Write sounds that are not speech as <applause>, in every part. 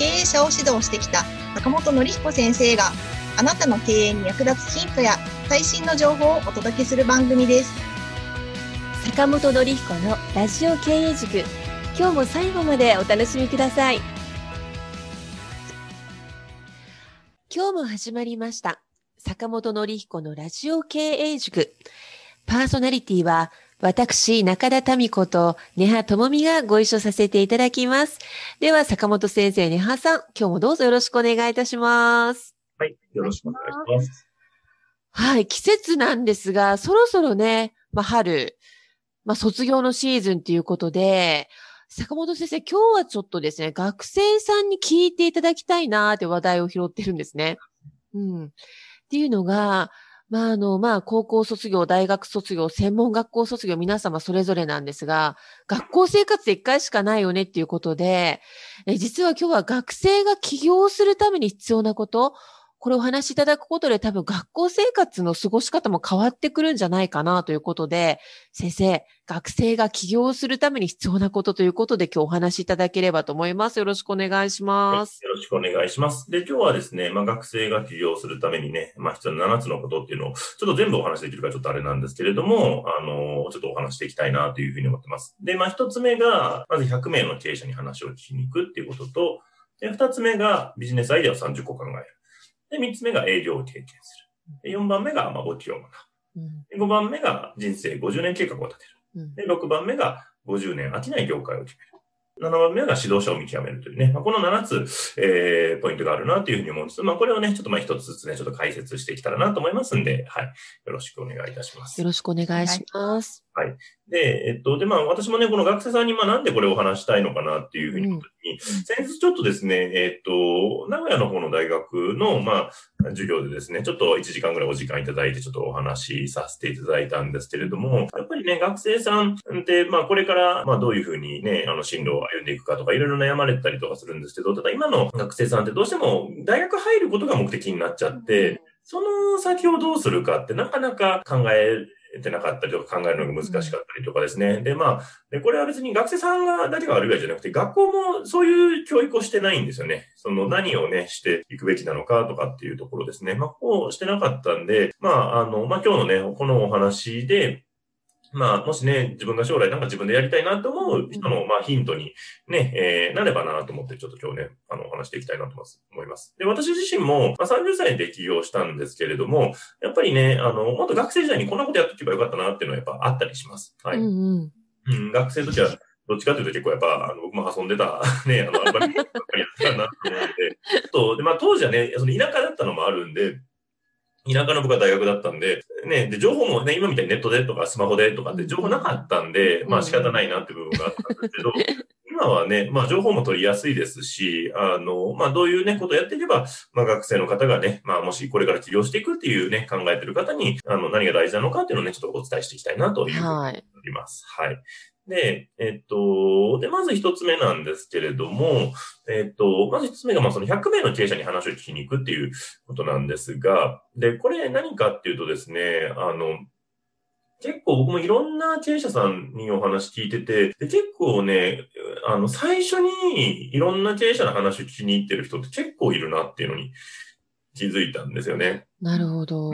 経営者を指導してきた坂本典彦先生があなたの経営に役立つヒントや最新の情報をお届けする番組です。坂本典彦のラジオ経営塾。今日も最後までお楽しみください。今日も始まりました。坂本典彦のラジオ経営塾。パーソナリティは私、中田民子と根葉智美がご一緒させていただきます。では、坂本先生、根葉さん、今日もどうぞよろしくお願いいたします。はい。よろしくお願いします。はい、季節なんですが、そろそろね、まあ、春、まあ、卒業のシーズンということで、坂本先生、今日はちょっとですね、学生さんに聞いていただきたいなーって話題を拾ってるんですね。うん。っていうのが、まあ、あの、まあ、高校卒業、大学卒業、専門学校卒業、皆様それぞれなんですが、学校生活で一回しかないよねっていうことで、え実は今日は学生が起業するために必要なこと、これお話しいただくことで多分学校生活の過ごし方も変わってくるんじゃないかなということで、先生、学生が起業するために必要なことということで今日お話しいただければと思います。よろしくお願いします。よろしくお願いします。で、今日はですね、まあ、学生が起業するためにね、まあ、必要な7つのことっていうのを、ちょっと全部お話できるかちょっとあれなんですけれども、あの、ちょっとお話していきたいなというふうに思ってます。で、まあ、1つ目が、まず100名の経営者に話を聞きに行くっていうことと、で、2つ目がビジネスアイデアを30個考える。で、3つ目が営業を経験する。で、4番目が、まあ、簿記を学ぶ。うんで5番目が人生50年計画を立てる。うんで、6番目が50年飽きない業界を決める。7番目が指導者を見極めるというね。まあ、この7つ、えー、ポイントがあるなというふうに思うんです。まあ、これをね、ちょっとまあ一つずつね、ちょっと解説していけたらなと思いますんで、はい。よろしくお願いいたしますよ。ろしくお願いします。で、えっと、で、まあ、私もね、この学生さんに、まあ、なんでこれを話したいのかなっていうふうに思った時に、先日ちょっとですね、えっと、名古屋の方の大学の、まあ、授業でですね、ちょっと1時間ぐらいお時間いただいて、ちょっとお話しさせていただいたんですけれども、やっぱりね、学生さんって、まあ、これから、まあ、どういうふうにね、あの、進路を歩んでいくかとか、いろいろ悩まれたりとかするんですけど、ただ今の学生さんってどうしても大学入ることが目的になっちゃって、その先をどうするかってなかなか考えてなかったりとか考えるのが難しかったりとかですね。で、まあ、で、これは別に学生さんがだけが悪いわけじゃなくて、学校もそういう教育をしてないんですよね。その何をね、していくべきなのかとかっていうところですね。まあ、こうしてなかったんで、まあ、あの、まあ今日のね、このお話で、まあ、もしね、自分が将来なんか自分でやりたいなと思う人の、まあ、ヒントにね、えー、なればなと思って、ちょっと今日ね、あの、お話していきたいなと思います。で、私自身も、まあ、30歳で起業したんですけれども、やっぱりね、あの、もっと学生時代にこんなことやっとけばよかったなっていうのはやっぱあったりします。はい。うんうん。うん、学生の時は、どっちかというと結構やっぱ、あの、僕も遊んでた、<laughs> ね、あの、アルバイトばっかりやってたなと思っと、で、まあ当時はね、その田舎だったのもあるんで、田舎の僕は大学だったんで、ね、で、情報もね、今みたいにネットでとかスマホでとかって情報なかったんで、まあ仕方ないなって部分があったんですけど、<laughs> 今はね、まあ情報も取りやすいですし、あの、まあどういうね、ことをやっていけば、まあ学生の方がね、まあもしこれから起業していくっていうね、考えてる方に、あの、何が大事なのかっていうのをね、ちょっとお伝えしていきたいなというふうにはい。ます。はい。で、えっと、で、まず一つ目なんですけれども、えっと、まず一つ目が、ま、その100名の経営者に話を聞きに行くっていうことなんですが、で、これ何かっていうとですね、あの、結構僕もいろんな経営者さんにお話聞いてて、で結構ね、あの、最初にいろんな経営者の話を聞きに行ってる人って結構いるなっていうのに気づいたんですよね。なるほど。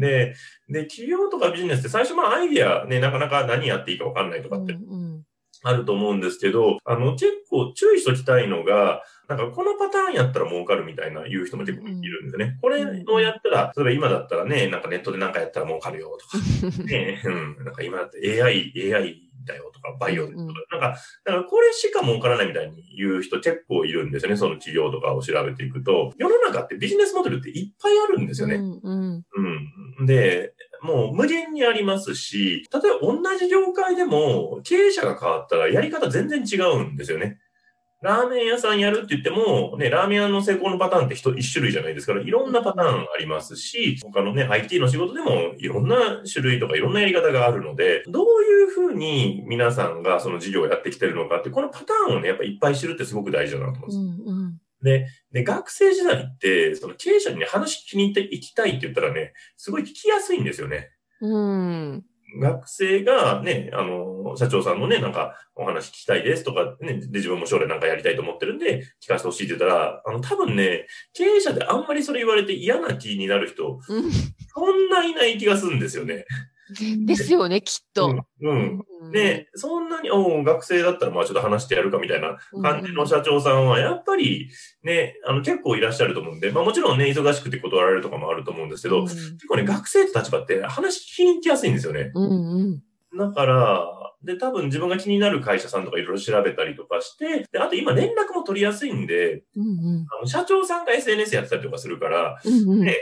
で、で、企業とかビジネスって最初まあアイディアね、なかなか何やっていいかわかんないとかってうんうんあると思うんですけど、あの、結構注意しときたいのが、なんかこのパターンやったら儲かるみたいな言う人も結構いるんですよね。これをやったら、例えば今だったらね、なんかネットでなんかやったら儲かるよとか、<laughs> ね、うん、なんか今だって AI、AI だよとか、バイオとか、うんうんなんか、だからこれしか儲からないみたいに言う人結構いるんですよね。その企業とかを調べていくと。世の中ってビジネスモデルっていっぱいあるんですよね。うんうんうん。で、もう無限にありますし、例えば同じ業界でも経営者が変わったらやり方全然違うんですよね。ラーメン屋さんやるって言っても、ね、ラーメン屋の成功のパターンって一一種類じゃないですから、いろんなパターンありますし、他のね、IT の仕事でもいろんな種類とかいろんなやり方があるので、どういうふうに皆さんがその事業をやってきてるのかって、このパターンをね、やっぱいっぱい知るってすごく大事だなと思うんです。うんうんで、で、学生時代って、その経営者にね、話聞きに行って行きたいって言ったらね、すごい聞きやすいんですよね。うん。学生がね、あの、社長さんのね、なんかお話聞きたいですとか、ね、で、自分も将来なんかやりたいと思ってるんで、聞かせてほしいって言ったら、あの、多分ね、経営者であんまりそれ言われて嫌な気になる人、そんないない気がするんですよね。ですよね、きっと。うん。うん、で、そんなに、お学生だったらまあちょっと話してやるかみたいな感じの社長さんは、やっぱりね、あの結構いらっしゃると思うんで、まあもちろんね、忙しくて断られるとかもあると思うんですけど、うん、結構ね、学生って立場って話聞きに行きやすいんですよね。うんうん、だから、で、多分自分が気になる会社さんとかいろいろ調べたりとかして、で、あと今連絡も取りやすいんで、うんうん、あの社長さんが SNS やってたりとかするから、うんうん、ね、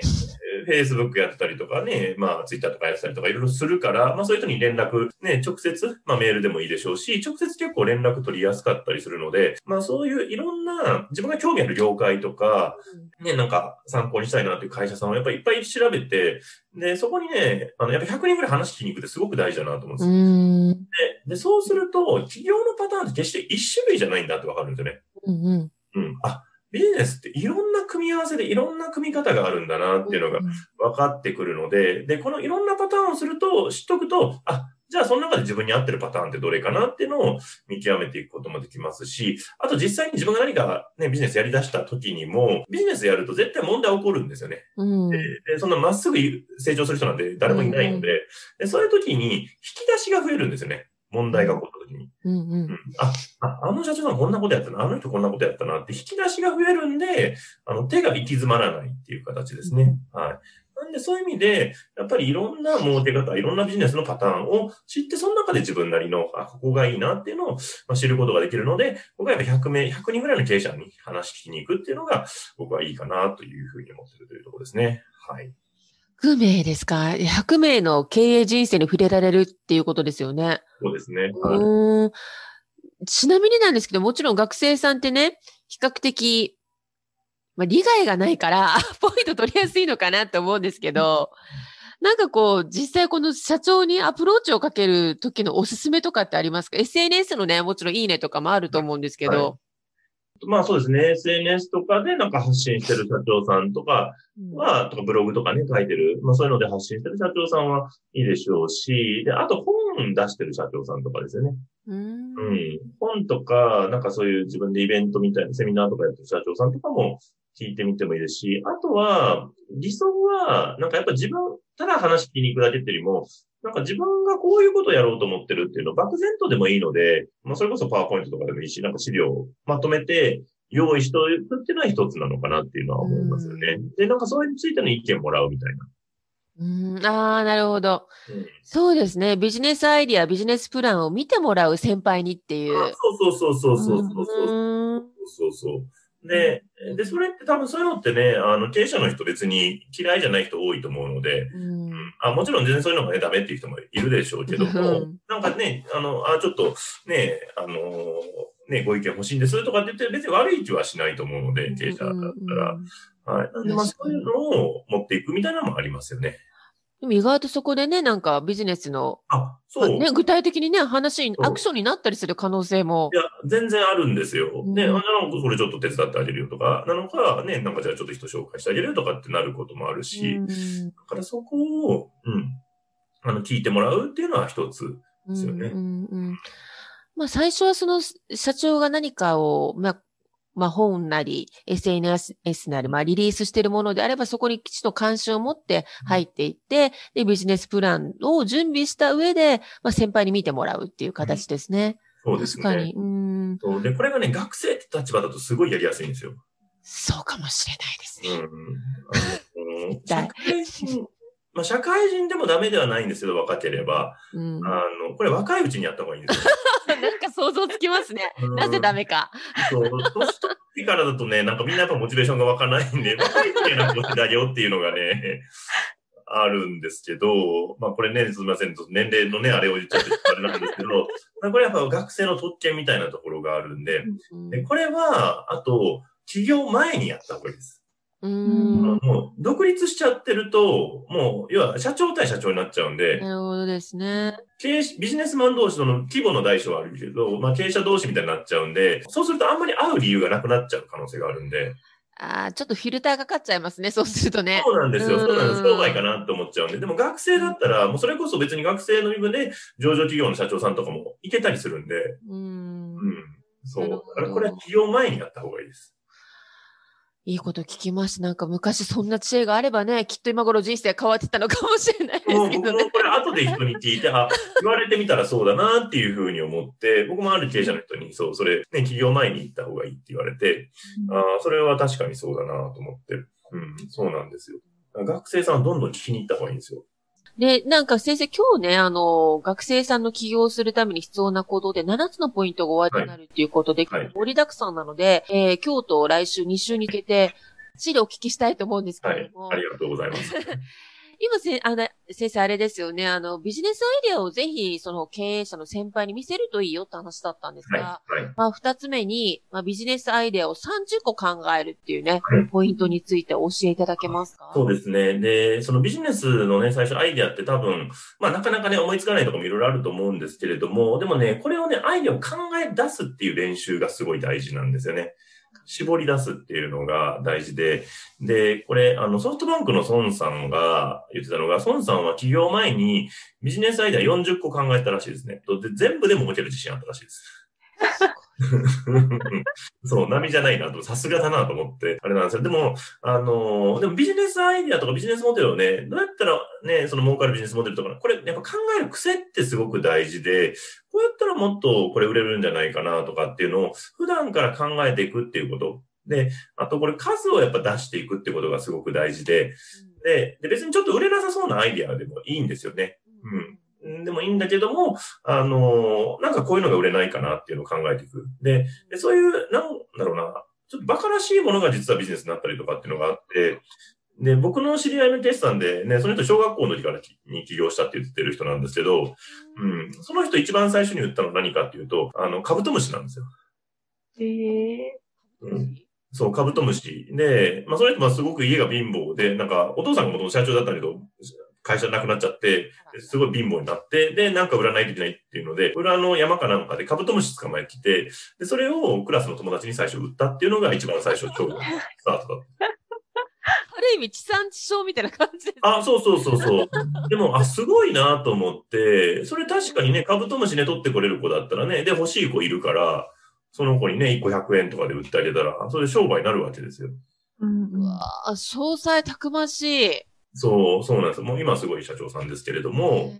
Facebook やってたりとかね、まあ Twitter とかやってたりとかいろいろするから、まあそういう人に連絡、ね、直接、まあメールでもいいでしょうし、直接結構連絡取りやすかったりするので、まあそういういろんな自分が興味ある業界とか、ね、なんか参考にしたいなっていう会社さんをやっぱりいっぱい調べて、で、そこにね、あの、やっぱ100人ぐらい話聞きに行くってすごく大事だなと思うんですで、で、そうすると、企業のパターンって決して一種類じゃないんだってわかるんですよね。うんうん。うん。あ、ビジネスっていろんな組み合わせでいろんな組み方があるんだなっていうのが分かってくるので、で、このいろんなパターンをすると、知っとくと、あ、じゃあその中で自分に合ってるパターンってどれかなっていうのを見極めていくこともできますし、あと実際に自分が何かね、ビジネスやり出した時にも、ビジネスやると絶対問題起こるんですよね。うん、でそんなまっすぐ成長する人なんて誰もいないので、でそういう時に引き出しが増えるんですよね。問題が起こった時に。うんうんうん、あ、あ、あの社長さんこんなことやったな、あの人こんなことやったなって引き出しが増えるんで、あの手が行き詰まらないっていう形ですね。はい。なんでそういう意味で、やっぱりいろんな儲け方、いろんなビジネスのパターンを知って、その中で自分なりの、あ、ここがいいなっていうのを、ま知ることができるので、僕はやっぱ100名、100人ぐらいの経営者に話聞きに行くっていうのが、僕はいいかなというふうに思っているというところですね。はい。100名ですか ?100 名の経営人生に触れられるっていうことですよね。そうですね。はい、うんちなみになんですけど、もちろん学生さんってね、比較的まあ、利害がないから、<laughs> ポイント取りやすいのかなって思うんですけど、なんかこう、実際この社長にアプローチをかける時のおすすめとかってありますか ?SNS のね、もちろんいいねとかもあると思うんですけど。はいまあそうですね。SNS とかでなんか発信してる社長さんとかは、うん、とかブログとかね、書いてる。まあそういうので発信してる社長さんはいいでしょうし、で、あと本出してる社長さんとかですよね。うん、本とか、なんかそういう自分でイベントみたいなセミナーとかやってる社長さんとかも聞いてみてもいいですし、あとは、理想は、なんかやっぱ自分、ただ話聞きに行くだけっていうよりも、なんか自分がこういうことをやろうと思ってるっていうのを漠然とでもいいので、まあそれこそパワーポイントとかでもいいし、なんか資料をまとめて用意しておくっていうのは一つなのかなっていうのは思いますよね。で、なんかそれについての意見もらうみたいな。うん、ああ、なるほど、うん、そうですね。ビジネスアイディア、ビジネスプランを見てもらう先輩にっていう。そうそうそうそうそうそう。うそうそう。で、で、それって多分そういうのってね、あの、経営者の人別に嫌いじゃない人多いと思うので、うん、あもちろん全然そういうのがね、ダメっていう人もいるでしょうけども、なんかね、あの、あ、ちょっとね、あの、ね、ご意見欲しいんですとかって言って別に悪い気はしないと思うので、経営者だったら。はい。なんで、まあそういうのを持っていくみたいなのもありますよね。でも意外とそこでね、なんかビジネスの、あ、そう。ね、具体的にね、話に、アクションになったりする可能性も。いや、全然あるんですよ。ね、あ、なのこれちょっと手伝ってあげるよとか、なのか、ね、なんかじゃあちょっと人紹介してあげるよとかってなることもあるし、だからそこを、うん、あの、聞いてもらうっていうのは一つですよね。うんうんまあ、最初はその社長が何かを、まあ、まあ、本なり、SNS なり、まあ、リリースしているものであれば、そこにきちんと関心を持って入っていって、で、ビジネスプランを準備した上で、まあ、先輩に見てもらうっていう形ですね。うん、そうですね。確かに。うん。そう。で、これがね、学生って立場だとすごいやりやすいんですよ。そうかもしれないですね。うん。あの、<laughs> 社会人、まあ、社会人でもダメではないんですけど、若ければ。うん、あの、これ若いうちにやった方がいいんですよ。なんか想像つきますね。なぜダメか。そう、年取ってからだとね、なんかみんなやっぱモチベーションが湧かないんで、若い時になんか教えてあげようっていうのがね、あるんですけど、まあこれね、すみません、年齢のね、あれを言っちゃってあれなんですけど、まあこれやっぱ学生の特権みたいなところがあるんで、でこれは、あと、起業前にやった方がいいです。うん。もう、独立しちゃってると、もう、要は、社長対社長になっちゃうんで。なるほどですね。経営、ビジネスマン同士の規模の大小はあるけど、まあ、経営者同士みたいになっちゃうんで、そうするとあんまり会う理由がなくなっちゃう可能性があるんで。ああ、ちょっとフィルターがかかっちゃいますね、そうするとね。そうなんですよ。そうなんです。商売かなって思っちゃうんで。でも学生だったら、もうそれこそ別に学生の身分で上場企業の社長さんとかも行けたりするんで。うん。うん。そう。だからこれは起業前にやった方がいいです。いいこと聞きました。なんか昔そんな知恵があればね、きっと今頃人生変わってたのかもしれないですけどね。もこれ後で人に聞いて、あ、言われてみたらそうだなっていうふうに思って、僕もある経営者の人に、そう、それ、ね、企業前に行った方がいいって言われて、うん、あそれは確かにそうだなと思って、うん、そうなんですよ。学生さんはどんどん聞きに行った方がいいんですよ。で、なんか先生、今日ね、あの、学生さんの起業するために必要な行動で7つのポイントが終わりになるっていうことで、はい、盛りだくさんなので、えー、今日と来週2週に向けて、しりお聞きしたいと思うんですけども。はい、ありがとうございます。<laughs> 今せ、あの、先生あれですよね。あの、ビジネスアイデアをぜひ、その経営者の先輩に見せるといいよって話だったんですが、はいはい、まあ、二つ目に、まあ、ビジネスアイデアを30個考えるっていうね、はい、ポイントについて教えていただけますか？そうですね。で、そのビジネスのね、最初アイデアって多分、まあ、なかなかね、思いつかないところもいろいろあると思うんですけれども、でもね、これをね、アイデアを考え出すっていう練習がすごい大事なんですよね。絞り出すっていうのが大事で、で、これ、あの、ソフトバンクの孫さんが言ってたのが、孫さんは起業前にビジネスアイデア40個考えたらしいですね。で全部でも持てる自信あったらしいです。<laughs> <laughs> そう、波じゃないなと、さすがだなと思って、あれなんですよ。でも、あのでもビジネスアイデアとかビジネスモデルをね、どうやったらね、その儲かるビジネスモデルとか、これやっぱ考える癖ってすごく大事で、こうやったらもっとこれ売れるんじゃないかなとかっていうのを普段から考えていくっていうこと。で、あとこれ数をやっぱ出していくってことがすごく大事で、で、で別にちょっと売れなさそうなアイデアでもいいんですよね。うん。でもいいんだけども、あの、なんかこういうのが売れないかなっていうのを考えていく。で、でそういう、なんだろうな、ちょっと馬鹿らしいものが実はビジネスになったりとかっていうのがあって、で、僕の知り合いの決算でね、その人小学校の時からに起業したって言ってる人なんですけど、うん、その人一番最初に言ったのは何かっていうと、あの、カブトムシなんですよ。へえー。うん。そう、カブトムシ。で、まあ、その人はすごく家が貧乏で、なんか、お父さんが元社長だったけど、会社なくなっちゃって、すごい貧乏になって、で、なんか売らないといけないっていうので、裏の山かなんかでカブトムシ捕まえてきて、で、それをクラスの友達に最初売ったっていうのが一番最初、超スタートだった。ある意味地産地消みたいな感じです、あ、そうそうそうそう。でも、あ、すごいなと思って、それ確かにね、カブトムシね、取ってこれる子だったらね、で、欲しい子いるから、その子にね、1個100円とかで売ってあげたら、それで商売になるわけですよ。うん、うわ詳細たくましい。そう、そうなんです。もう今すごい社長さんですけれども、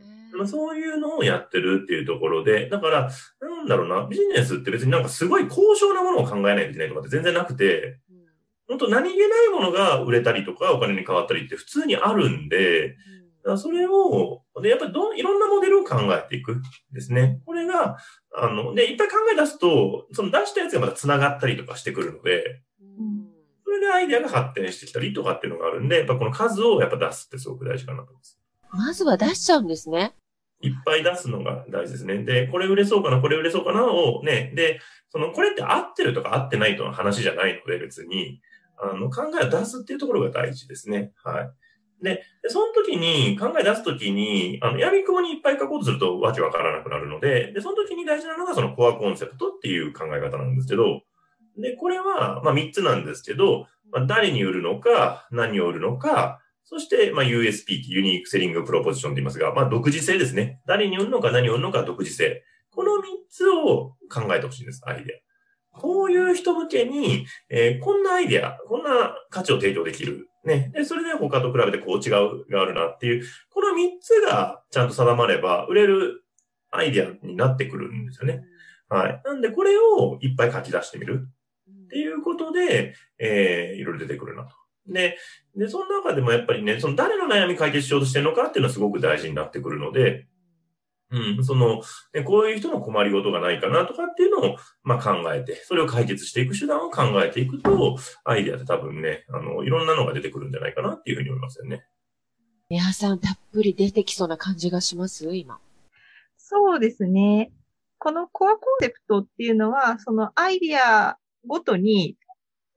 そういうのをやってるっていうところで、だから、なんだろうな、ビジネスって別になんかすごい高尚なものを考えないといけないとかって全然なくて、本当何気ないものが売れたりとかお金に変わったりって普通にあるんで、それを、で、やっぱりどいろんなモデルを考えていくですね。これが、あの、で、いっぱい考え出すと、その出したやつがまた繋がったりとかしてくるので、でアイデアが発展してきたりとかっていうのがあるんで、やっぱこの数をやっぱ出すってすごく大事かなと思います。まずは出しちゃうんですね。いっぱい出すのが大事ですね。で、これ売れそうかな、これ売れそうかなをね、で、その、これって合ってるとか合ってないとの話じゃないので別に、あの、考えを出すっていうところが大事ですね。はい。で、その時に、考え出す時に、あの、闇雲にいっぱい書こうとするとわけわからなくなるので、で、その時に大事なのがそのコアコンセプトっていう考え方なんですけど、で、これは、まあ、3つなんですけど、まあ、誰に売るのか、何を売るのか、そして、まあ、USP、ユニークセリングプロポジションと言いますが、まあ、独自性ですね。誰に売るのか、何を売るのか、独自性。この3つを考えてほしいんです、アイデア。こういう人向けに、えー、こんなアイデア、こんな価値を提供できる。ね。で、それで他と比べてこう違うがあるなっていう、この3つがちゃんと定まれば、売れるアイデアになってくるんですよね。はい。なんで、これをいっぱい書き出してみる。っていうことで、えー、いろいろ出てくるなと。で、で、その中でもやっぱりね、その誰の悩み解決しようとしてるのかっていうのはすごく大事になってくるので、うん、その、ね、こういう人の困りごとがないかなとかっていうのを、まあ、考えて、それを解決していく手段を考えていくと、アイデアって多分ね、あの、いろんなのが出てくるんじゃないかなっていうふうに思いますよね。皆さんたっぷり出てきそうな感じがします？今。そうですね。このコアコンセプトっていうのは、そのアイディアごとに、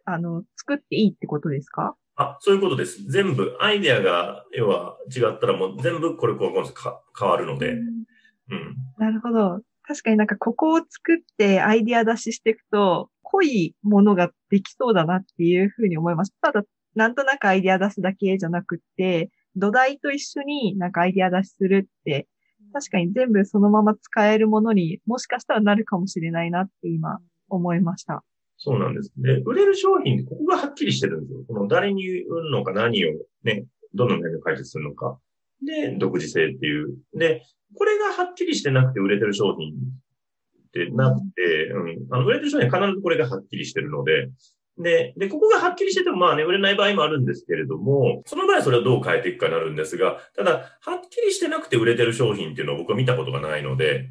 あの、作っていいってことですか？あ、そういうことです。全部、アイデアが、要は違ったらもう全部これコアコンセプトか変わるので。うん。なるほど。確かになんかここを作ってアイディア出ししていくと、濃いものができそうだなっていうふうに思います。ただ、なんとなくアイディア出すだけじゃなくって、土台と一緒になんかアイディア出しするって、確かに全部そのまま使えるものにもしかしたらなるかもしれないなって今思いました。そうなんです。で、売れる商品、ここがはっきりしてるんですよ。この誰に売るのか何をね、どの悩みを解決するのか。で、独自性っていう。で、これがはっきりしてなくて売れてる商品ってなくて、うん、あの、売れてる商品は必ずこれがはっきりしてるので、で、で、ここがはっきりしててもまあね、売れない場合もあるんですけれども、その場合はそれをどう変えていくかになるんですが、ただ、はっきりしてなくて売れてる商品っていうのを僕は見たことがないので、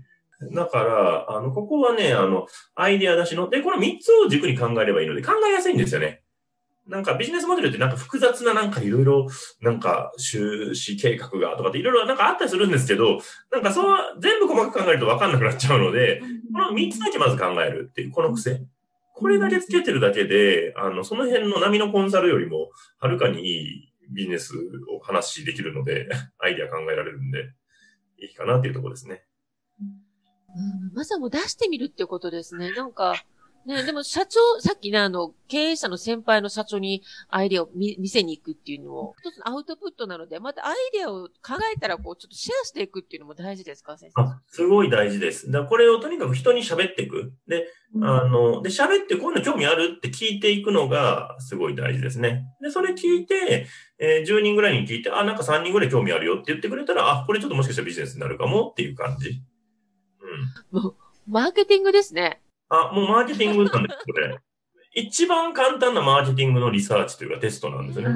だから、あの、ここはね、あの、アイデア出しの、で、この3つを軸に考えればいいので、考えやすいんですよね。なんかビジネスモデルってなんか複雑ななんかいろいろなんか収支計画がとかっていろいろなんかあったりするんですけど、なんかそう全部細かく考えるとわかんなくなっちゃうので、この3つだけまず考えるっていう、この癖。これだけつけてるだけで、あの、その辺の波のコンサルよりも、はるかにいいビジネスを話できるので、アイディア考えられるんで、いいかなっていうところですね。うん、まずはもう出してみるっていうことですね。なんか、ね、でも社長、さっきね、あの、経営者の先輩の社長にアイデアを見せに行くっていうのも、一つのアウトプットなので、またアイデアを考えたら、こう、ちょっとシェアしていくっていうのも大事ですか、先生？あ、すごい大事です。だこれをとにかく人に喋っていく。で、あの、で、喋ってこういうの興味あるって聞いていくのがすごい大事ですね。で、それ聞いて、えー、10人ぐらいに聞いて、あ、なんか3人ぐらい興味あるよって言ってくれたら、あ、これちょっともしかしたらビジネスになるかもっていう感じ。うん。もう、マーケティングですね。あ、もうマーケティングなんです、これ。<laughs> 一番簡単なマーケティングのリサーチというかテストなんですよね。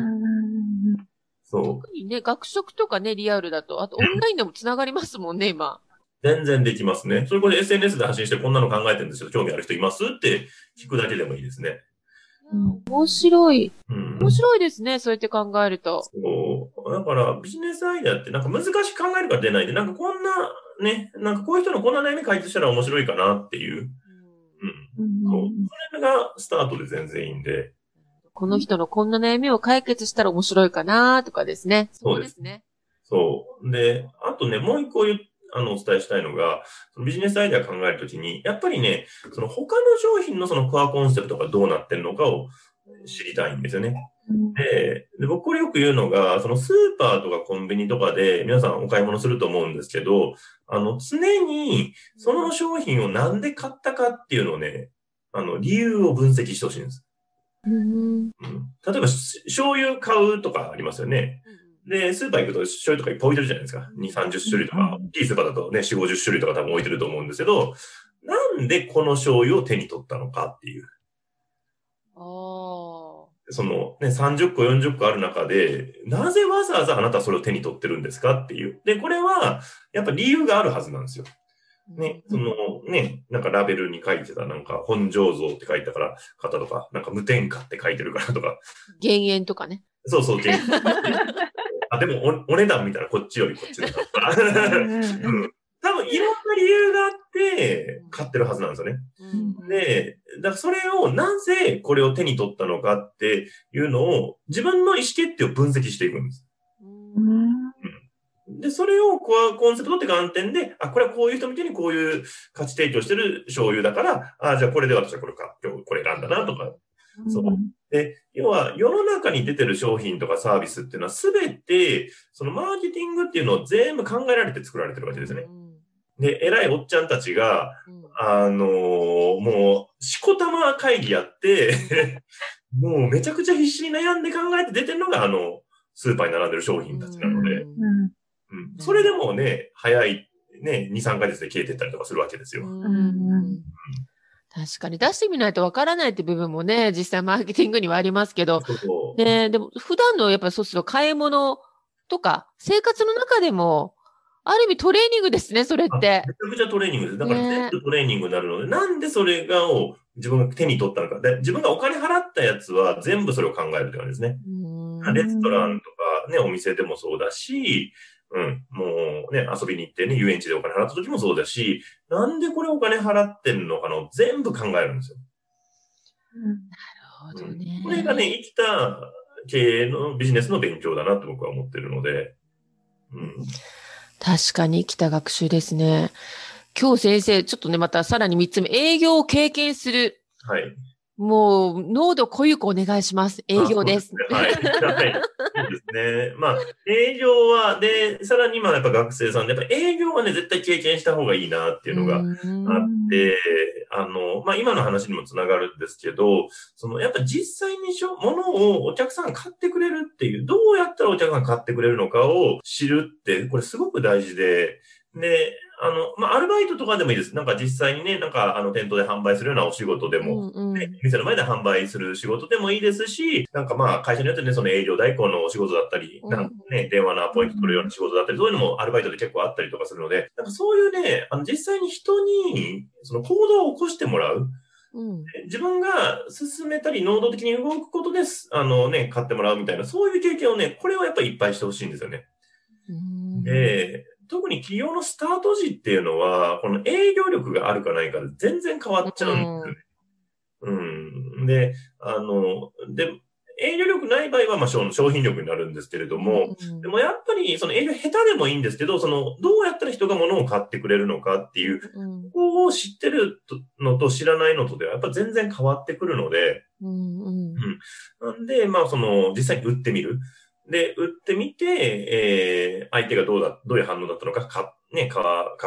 そう。特にね、学食とかね、リアルだと、あとオンラインでも繋がりますもんね、今。全然できますね。それこそ SNS で発信してこんなの考えてるんですよ。興味ある人いますって聞くだけでもいいですね。うん、面白い。うん、面白いですね。そうやって考えると。そう。だから、ビジネスアイデアってなんか難しく考えるから出ないで、なんかこんな、ね、なんかこういう人のこんな悩み解決したら面白いかなっていう。うん。そう。それがスタートで全然いいんで。この人のこんな悩みを解決したら面白いかなとかですね。そうですね。そう。で、あとね、もう一個言あの、お伝えしたいのが、そのビジネスアイデア考えるときに、やっぱりね、その他の商品のそのコアコンセプトがどうなってるのかを知りたいんですよね。でで、僕これよく言うのが、そのスーパーとかコンビニとかで皆さんお買い物すると思うんですけど、あの、常にその商品をなんで買ったかっていうのをね、あの、理由を分析してほしいんです。うん、例えば、醤油買うとかありますよね。で、スーパー行くと醤油とかいっぱい置いてるじゃないですか。2、30種類とか、大きいスーパーだとね、4、50種類とか多分置いてると思うんですけど、なんでこの醤油を手に取ったのかっていう。そのね、30個、40個ある中で、なぜわざわざあなたはそれを手に取ってるんですかっていう。で、これは、やっぱ理由があるはずなんですよ。ね、そのね、なんかラベルに書いてた、なんか本醸造って書いたから方とか、なんか無添加って書いてるからとか。減塩とかね。そうそう、減塩。<laughs> あ、でもお、お値段見たらこっちよりこっちだった。うん。<laughs> 多分いろんな理由があって買ってるはずなんですよね。うん、で、だからそれをなぜこれを手に取ったのかっていうのを自分の意思決定を分析していくんです。うん、で、それをコアコンセプトって観点で、あ、これはこういう人向けにこういう価値提供してる醤油だから、あ、じゃあこれで私はこれか、今日これ選んだなとか、そう。で、要は世の中に出てる商品とかサービスっていうのはすべて、そのマーケティングっていうのを全部考えられて作られてるわけですね。で、偉いおっちゃんたちが、あのー、もう、しこたま会議やって <laughs> もうめちゃくちゃ必死に悩んで考えて出てるのが、あの、スーパーに並んでる商品たちなので、うん、それでもね、早い、ね、2、3ヶ月で消えてったりとかするわけですよ。うん。確かに出してみないとわからないって部分もね、実際マーケティングにはありますけど、ね、でも普段のやっぱりそうすると買い物とか生活の中でも、ある意味トレーニングですね、それって。めちゃくちゃトレーニングです。だから全部トレーニングになるので、ね、なんでそれがを自分が手に取ったのか。で、自分がお金払ったやつは全部それを考えるって感じですね。レストランとか、かね、お店でもそうだし、うん、もうね、遊びに行ってね、遊園地でお金払った時もそうだし、なんでこれお金払ってんのかの全部考えるんですよ。うん、なるほどね、これがね、生きた経営のビジネスの勉強だなと僕は思ってるので、うん。確かに生きた学習ですね。今日先生、ちょっとね、またさらに三つ目、営業を経験する。はい。もう、濃度濃ゆくお願いします。営業です。はい。はい。そうですね。まあ、営業は、で、さらにまあやっぱ学生さんで、やっぱ営業はね、絶対経験した方がいいなっていうのがあって、あの、まあ今の話にもつながるんですけど、その、やっぱ実際にしょ、物をお客さん買ってくれるっていう、どうやったらお客さん買ってくれるのかを知るって、これすごく大事で、で、あの、まあ、アルバイトとかでもいいです。なんか実際にね、なんかあの店頭で販売するようなお仕事でも、うんうん、店の前で販売する仕事でもいいですし、なんかまあ会社によってね、その営業代行のお仕事だったり、うん、なんかね、電話のアポイント取るような仕事だったり、そういうのもアルバイトで結構あったりとかするので、なんかそういうね、あの実際に人にその行動を起こしてもらう。うん、自分が進めたり、能動的に動くことです、あのね、買ってもらうみたいな、そういう経験をね、これはやっぱりいっぱいしてほしいんですよね。で、特に企業のスタート時っていうのは、この営業力があるかないかで全然変わっちゃうんですよね。うん。で、あの、で、営業力ない場合は、まあ、商品力になるんですけれども、うん、でもやっぱり、その営業下手でもいいんですけど、その、どうやったら人が物を買ってくれるのかっていう、うん、ここを知ってるのと知らないのとでは、やっぱ全然変わってくるので、うん、うん、なんで、まあ、その、実際に売ってみる。で、売ってみて、えー、相手がどうだ、どういう反応だったのか、か、ね、買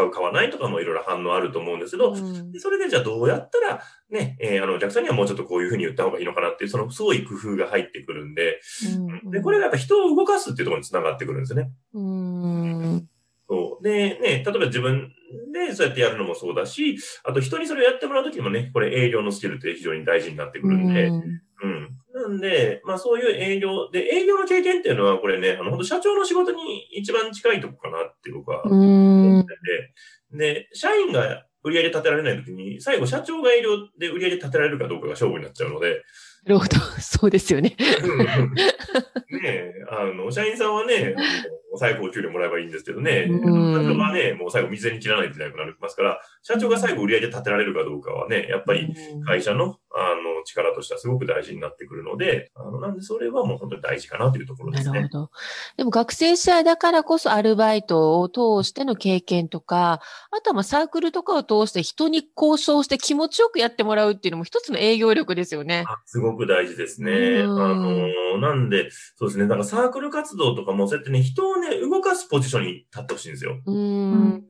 う、買わないとかもいろいろ反応あると思うんですけど、うん、それでじゃあどうやったら、ね、えー、あの、お客さんにはもうちょっとこういうふうに言った方がいいのかなっていう、そのすごい工夫が入ってくるんで、うん、で、これがやっぱ人を動かすっていうところにつながってくるんですね。うん。そう。で、ね、例えば自分でそうやってやるのもそうだし、あと人にそれをやってもらうときもね、これ営業のスキルって非常に大事になってくるんで、うん、うんなんで、まあそういう営業、で、営業の経験っていうのは、これね、あの、本当社長の仕事に一番近いとこかなって僕は思ってて、で、社員が売り上げ立てられないときに、最後社長が営業で売り上げ立てられるかどうかが勝負になっちゃうので。なるほど。そうですよね。ねあの、社員さんはね、最後お給料もらえばいいんですけどね、社長はね、もう最後水に切らないといけなくなりますから、社長が最後売り上げ立てられるかどうかはね、やっぱり会社の、あの、力としてはすごく大事になってくるので、あの、なんでそれはもう本当に大事かなというところですね。なるほど。でも学生時代だからこそアルバイトを通しての経験とか、あとはまあサークルとかを通して人に交渉して気持ちよくやってもらうっていうのも一つの営業力ですよね。すごく大事ですね。あの、なんで、そうですね、なんかサークル活動とかもそうやってね、人をね、動かすポジションに立ってほしいんですよ。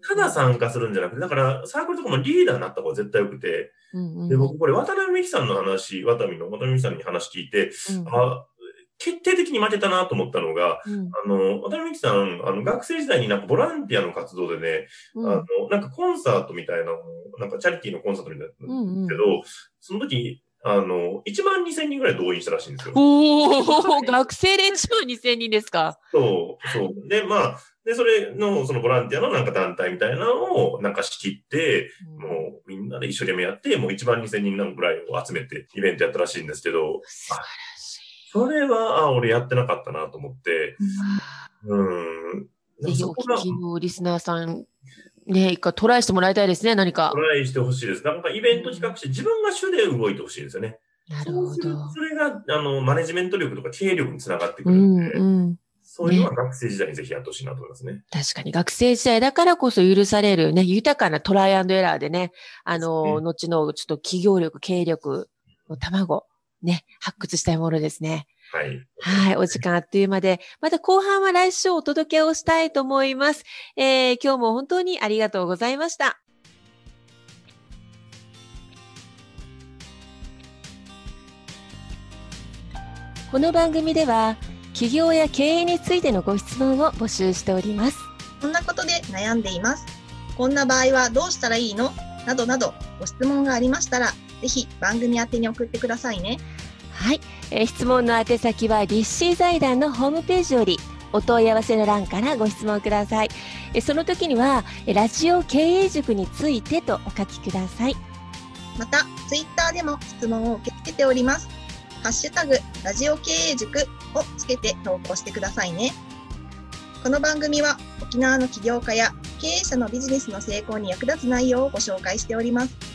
ただ参加するんじゃなくて、だからサークルとかもリーダーになった方が絶対良くて、で、僕これ渡辺美樹さんの話、渡辺の渡辺美樹さんに話聞いて、うん、あ決定的に負けたなと思ったのが、うん、あの、渡辺美樹さん、あの、学生時代になんかボランティアの活動でね、うん、あの、なんかコンサートみたいななんかチャリティーのコンサートみたいなうんうん、けど、その時、あの、1万2千人ぐらい動員したらしいんですよ。おお、学生で1万2千人ですか？そう、そう。で、まあ、で、それの、そのボランティアのなんか団体みたいなのをなんか仕切って、うん、もうみんなで一生懸命やって、もう1万2千人ぐらいを集めてイベントやったらしいんですけど、それは、あ、俺やってなかったなと思って、うん。ぜひお聞きのリスナーさん、ね、一回トライしてもらいたいですね、何か。トライしてほしいです。なんかイベント企画して自分が主で動いてほしいですよね。なるほど。それが、あの、マネジメント力とか経営力につながってくるんで、うんうんそういうのは学生時代にぜひやってほしいなと思いますね。ね確かに学生時代だからこそ許されるね、豊かなトライアンドエラーでね、あの、ね、後のちょっと企業力、経営力の卵、ね、発掘したいものですね。はい。はい。お時間あっという間で、また後半は来週お届けをしたいと思います。えー、今日も本当にありがとうございました。この番組では、企業や経営についてのご質問を募集しております。こんなことで悩んでいます。こんな場合はどうしたらいいの？などなどご質問がありましたら、ぜひ番組宛に送ってくださいね。はい、えー、質問の宛先は立志財団のホームページよりお問い合わせの欄からご質問ください。えその時には、ラジオ経営塾についてとお書きください。また、ツイッターでも質問を受け付けております。ハッシュタグ、ラジオ経営塾をつけて投稿してくださいね。この番組は沖縄の起業家や経営者のビジネスの成功に役立つ内容をご紹介しております。